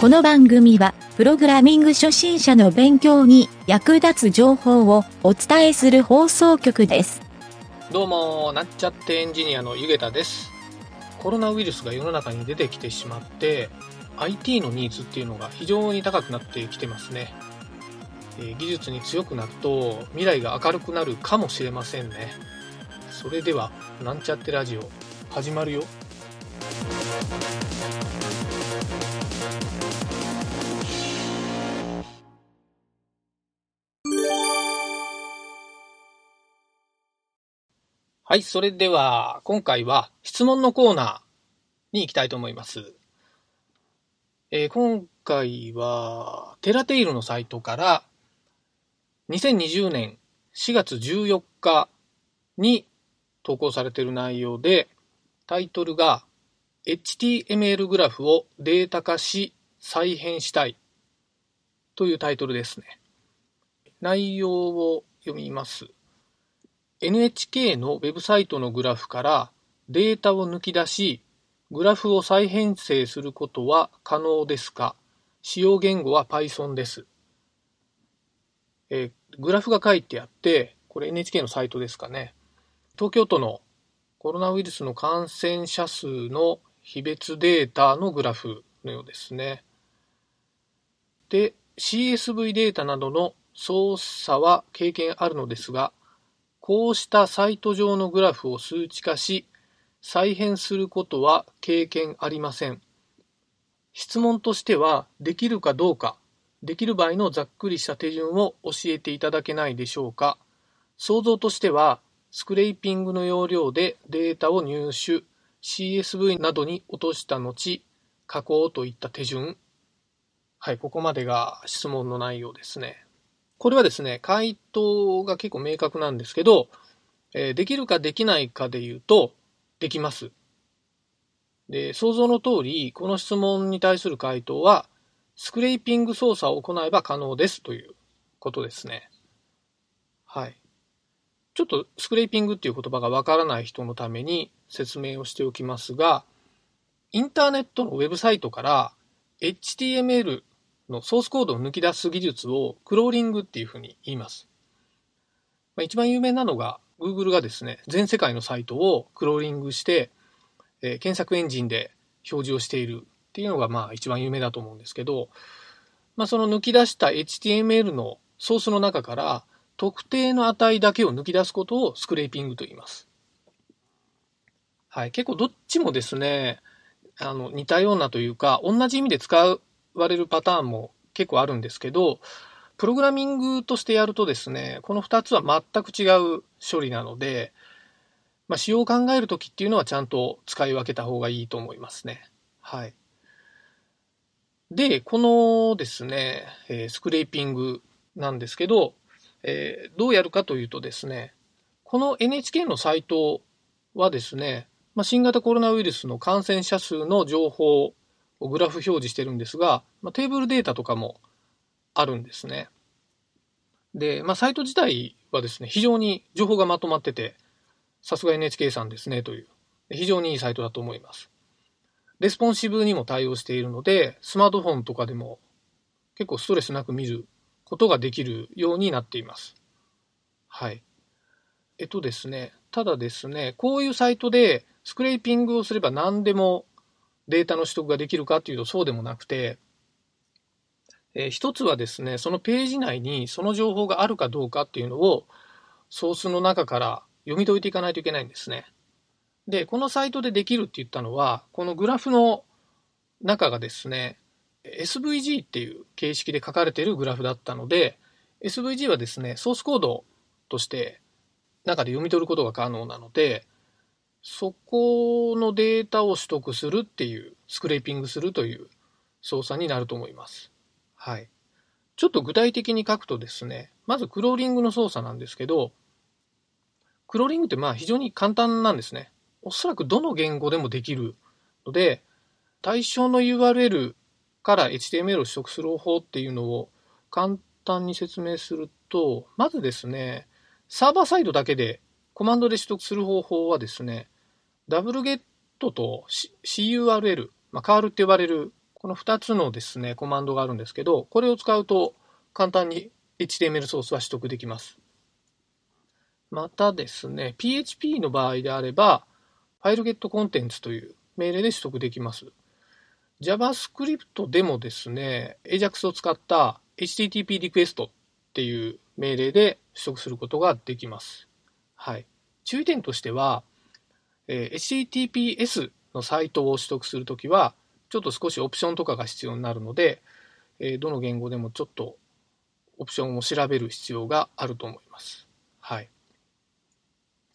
この番組は、プログラミング初心者の勉強に役立つ情報をお伝えする放送局です。どうも、なっちゃってエンジニアのゆげたです。コロナウイルスが世の中に出てきてしまって、IT のニーズっていうのが非常に高くなってきてますね。技術に強くなると未来が明るくなるかもしれませんね。それでは、なんちゃってラジオ、始まるよ。はい、それでは、今回は質問のコーナーに行きたいと思います。えー今回は、テラテイルのサイトから、2020年4月14日に投稿されている内容で、タイトルが、HTML グラフをデータ化し再編したいというタイトルですね。内容を読みます。NHK のウェブサイトのグラフからデータを抜き出し、グラフを再編成することは可能ですか？使用言語は Python です。えグラフが書いてあって、これ NHK のサイトですかね。東京都のコロナウイルスの感染者数の非別データのグラフのようですね。で、CSV データなどの操作は経験あるのですが、こうしたサイト上のグラフを数値化し、再編することは経験ありません。質問としては、できるかどうか、できる場合のざっくりした手順を教えていただけないでしょうか。想像としては、スクレーピングの要領でデータを入手、CSV などに落とした後、加工といった手順。はい、ここまでが質問の内容ですね。これはですね、回答が結構明確なんですけど、えーできるかできないかで言うと、できます。で、想像の通り、この質問に対する回答は、スクレーピング操作を行えば可能ですということですね。はい。ちょっとスクレーピングっていう言葉がわからない人のために説明をしておきますが、インターネットのウェブサイトから HTML のソースコードを抜き出す技術をクローリングっていうふうに言います。まあ、一番有名なのが Google がですね、全世界のサイトをクローリングして、えー検索エンジンで表示をしているっていうのがまあ一番有名だと思うんですけど、まあ、その抜き出した HTML のソースの中から特定の値だけを抜き出すことをスクレーピングと言います。はい。結構どっちもですね、あの、似たようなというか、同じ意味で使うわれるパターンも結構あるんですけど、プログラミングとしてやるとですね、この2つは全く違う処理なので、まあ、仕様を考えるときっていうのはちゃんと使い分けた方がいいと思いますね。はい。で、このですね、えースクレーピングなんですけど、えーどうやるかというとですね、この NHK のサイトはですね、まあ、新型コロナウイルスの感染者数の情報をグラフ表示してるんですが、まあ、テーブルデータとかもあるんですね。で、まあ、サイト自体はですね、非常に情報がまとまってて、さすが NHK さんですねという、非常にいいサイトだと思います。レスポンシブにも対応しているので、スマートフォンとかでも結構ストレスなく見ることができるようになっています。はい。えっとですね、ただですね、こういうサイトでスクレーピングをすれば何でもデータの取得ができるかというとそうでもなくて、えー一つはですね、そのページ内にその情報があるかどうかっていうのをソースの中から読み解いていかないといけないんですね。で、このサイトでできるって言ったのは、このグラフの中がですね、SVG っていう形式で書かれているグラフだったので、SVG はですね、ソースコードとして中で読み取ることが可能なので、そこのデータを取得するっていう、スクレーピングするという操作になると思います。はい。ちょっと具体的に書くとですね、まずクローリングの操作なんですけど、クローリングってまあ非常に簡単なんですね。おそらくどの言語でもできるので、対象の URL から HTML を取得する方法っていうのを簡単に説明すると、まずですね、サーバーサイドだけでコマンドで取得する方法はですね、ダブルゲットと CURL、まあ、カールって呼ばれるこの2つのですね、コマンドがあるんですけど、これを使うと簡単に HTML ソースは取得できます。またですね、PHP の場合であれば、FileGetContents という命令で取得できます。JavaScript でもですね、AJAX を使った HTTP リクエストっていう命令で取得することができます。はい。注意点としては、えー、HTTPS のサイトを取得するときは、ちょっと少しオプションとかが必要になるので、えー、どの言語でもちょっとオプションを調べる必要があると思います。はい。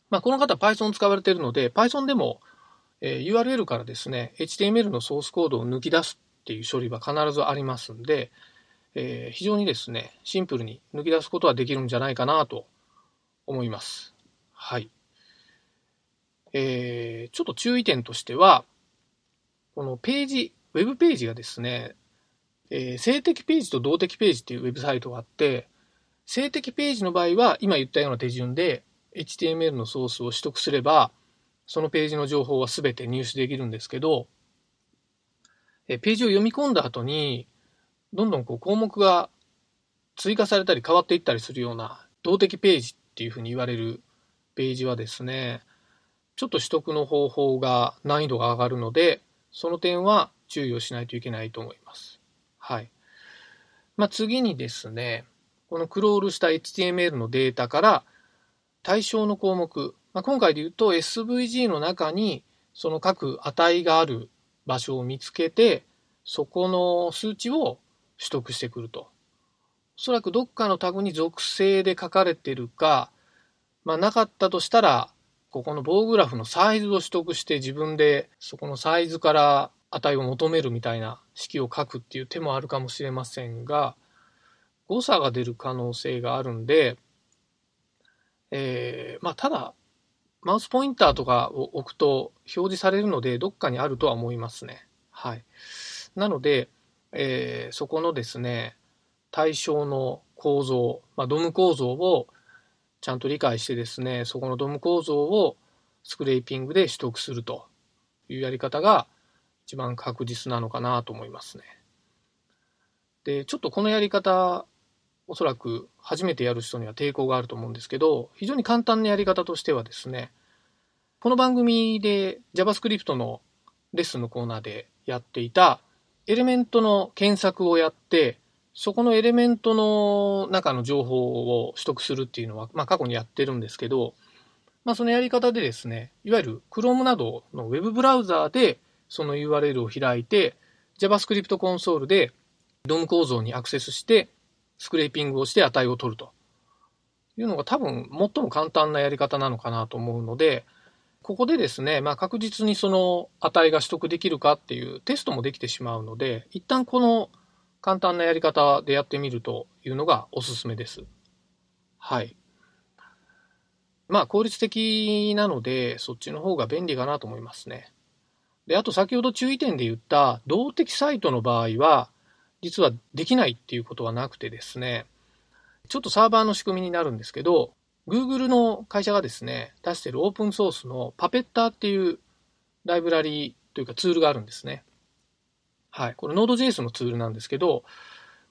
まあ、この方 Python 使われているので、Python でも、えー、URL からですね、HTML のソースコードを抜き出すっていう処理は必ずありますんで、えー、非常にですね、シンプルに抜き出すことはできるんじゃないかなと思います。はい。えー、ちょっと注意点としては、このページ、ウェブページがですね、えー、静的ページと動的ページっていうウェブサイトがあって、静的ページの場合は、今言ったような手順で HTML のソースを取得すれば、そのページの情報は全て入手できるんですけど、えページを読み込んだ後に、どんどんこう項目が追加されたり変わっていったりするような動的ページっていうふうに言われるページはですね、ちょっと取得の方法が難易度が上がるので、その点は注意をしないといけないと思います。はい。まあ、次にですね、このクロールした HTML のデータから対象の項目、まあ、今回で言うと SVG の中にその各値がある場所を見つけて、そこの数値を取得してくると。おそらくどっかのタグに属性で書かれてるか、まあ、なかったとしたら、ここの棒グラフのサイズを取得して自分でそこのサイズから値を求めるみたいな式を書くっていう手もあるかもしれませんが、誤差が出る可能性があるんで、え、まあ、ただ、マウスポインターとかを置くと表示されるので、どっかにあるとは思いますね。はい。なので、え、そこのですね、対象の構造、まあ、ドム構造をちゃんと理解してですね、そこのドム構造をスクレーピングで取得するというやり方が一番確実なのかなと思いますね。で、ちょっとこのやり方、おそらく初めてやる人には抵抗があると思うんですけど、非常に簡単なやり方としてはですね、この番組で JavaScript のレッスンのコーナーでやっていたエレメントの検索をやって、そこのエレメントの中の情報を取得するっていうのは、まあ、過去にやってるんですけど、まあ、そのやり方でですね、いわゆる Chrome などの Web ブラウザーでその URL を開いて、JavaScript コンソールで DOM 構造にアクセスして、スクレーピングをして値を取ると。いうのが多分最も簡単なやり方なのかなと思うので、ここでですね、まあ、確実にその値が取得できるかっていうテストもできてしまうので、一旦この簡単なやり方でやってみるというのがおすすめです。はい。まあ効率的なので、そっちの方が便利かなと思いますね。で、あと先ほど注意点で言った動的サイトの場合は、実はできないっていうことはなくてですね、ちょっとサーバーの仕組みになるんですけど、Google の会社がですね、出してるオープンソースのパペッターっていうライブラリというかツールがあるんですね。はい。これ Node.js のツールなんですけど、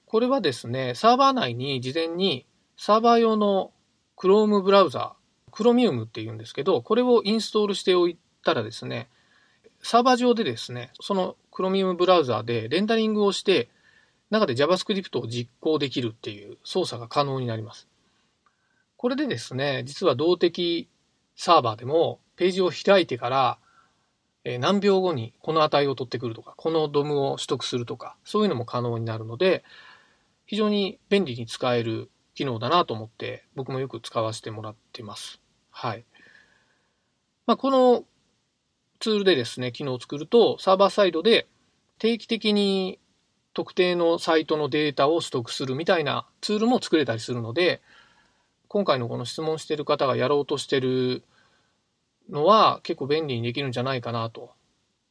これはですね、サーバー内に事前にサーバー用の Chrome ブラウザー、Chromium っていうんですけど、これをインストールしておいたらですね、サーバー上でですね、その Chromium ブラウザーでレンダリングをして、中で JavaScript を実行できるっていう操作が可能になります。これでですね、実は動的サーバーでもページを開いてからえ何秒後にこの値を取ってくるとか、このドムを取得するとか、そういうのも可能になるので、非常に便利に使える機能だなと思って、僕もよく使わせてもらってます。はい。まあ、このツールでですね、機能を作ると、サーバーサイドで定期的に特定のサイトのデータを取得するみたいなツールも作れたりするので、今回のこの質問してる方がやろうとしてるのは結構便利にできるんじゃないかなと。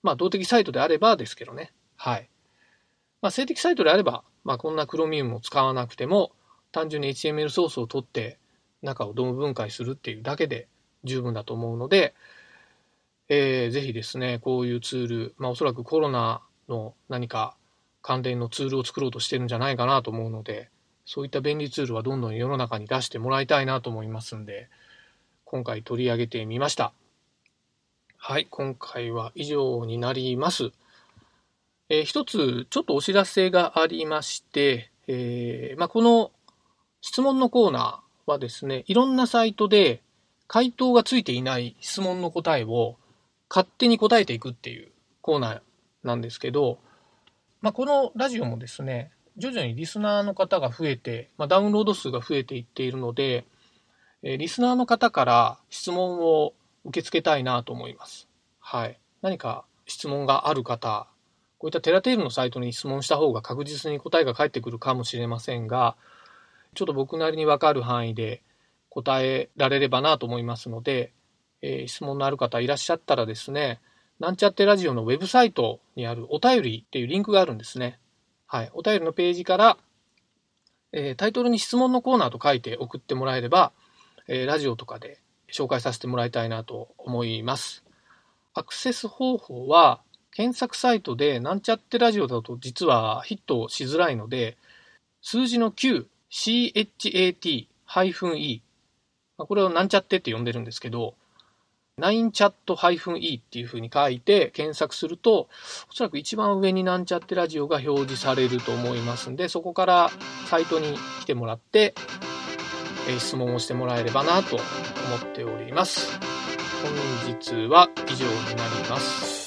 まあ、動的サイトであればですけどね。はい。まあ、静的サイトであれば、まあ、こんなクロミウムを使わなくても、単純に HTML ソースを取って中をドーム分解するっていうだけで十分だと思うので、えー、ぜひですね、こういうツール、まあ、おそらくコロナの何か関連のツールを作ろうとしてるんじゃないかなと思うので、そういった便利ツールはどんどん世の中に出してもらいたいなと思いますんで、今回取り上げてみました。はい、今回は以上になります。えー、一つ、ちょっとお知らせがありまして、えー、まあ、この質問のコーナーはですね、いろんなサイトで回答がついていない質問の答えを勝手に答えていくっていうコーナーなんですけど、まあ、このラジオもですね、徐々にリスナーの方が増えて、まあ、ダウンロード数が増えていっているので、えー、リスナーの方から質問を受け付けたいなと思います。はい。何か質問がある方、こういったテラテールのサイトに質問した方が確実に答えが返ってくるかもしれませんが、ちょっと僕なりにわかる範囲で答えられればなと思いますので、えー、質問のある方いらっしゃったらですね、なんちゃってラジオのウェブサイトにあるお便りっていうリンクがあるんですね。はい。お便りのページから、えー、タイトルに質問のコーナーと書いて送ってもらえれば、えー、ラジオとかで紹介させてもらいたいなと思います。アクセス方法は、検索サイトでなんちゃってラジオだと実はヒットしづらいので、数字の9、chat-e、これをなんちゃってって呼んでるんですけど、9チャット -e っていう風に書いて検索すると、おそらく一番上になんちゃってラジオが表示されると思いますんで、そこからサイトに来てもらって、質問をしてもらえればなと思っております。本日は以上になります。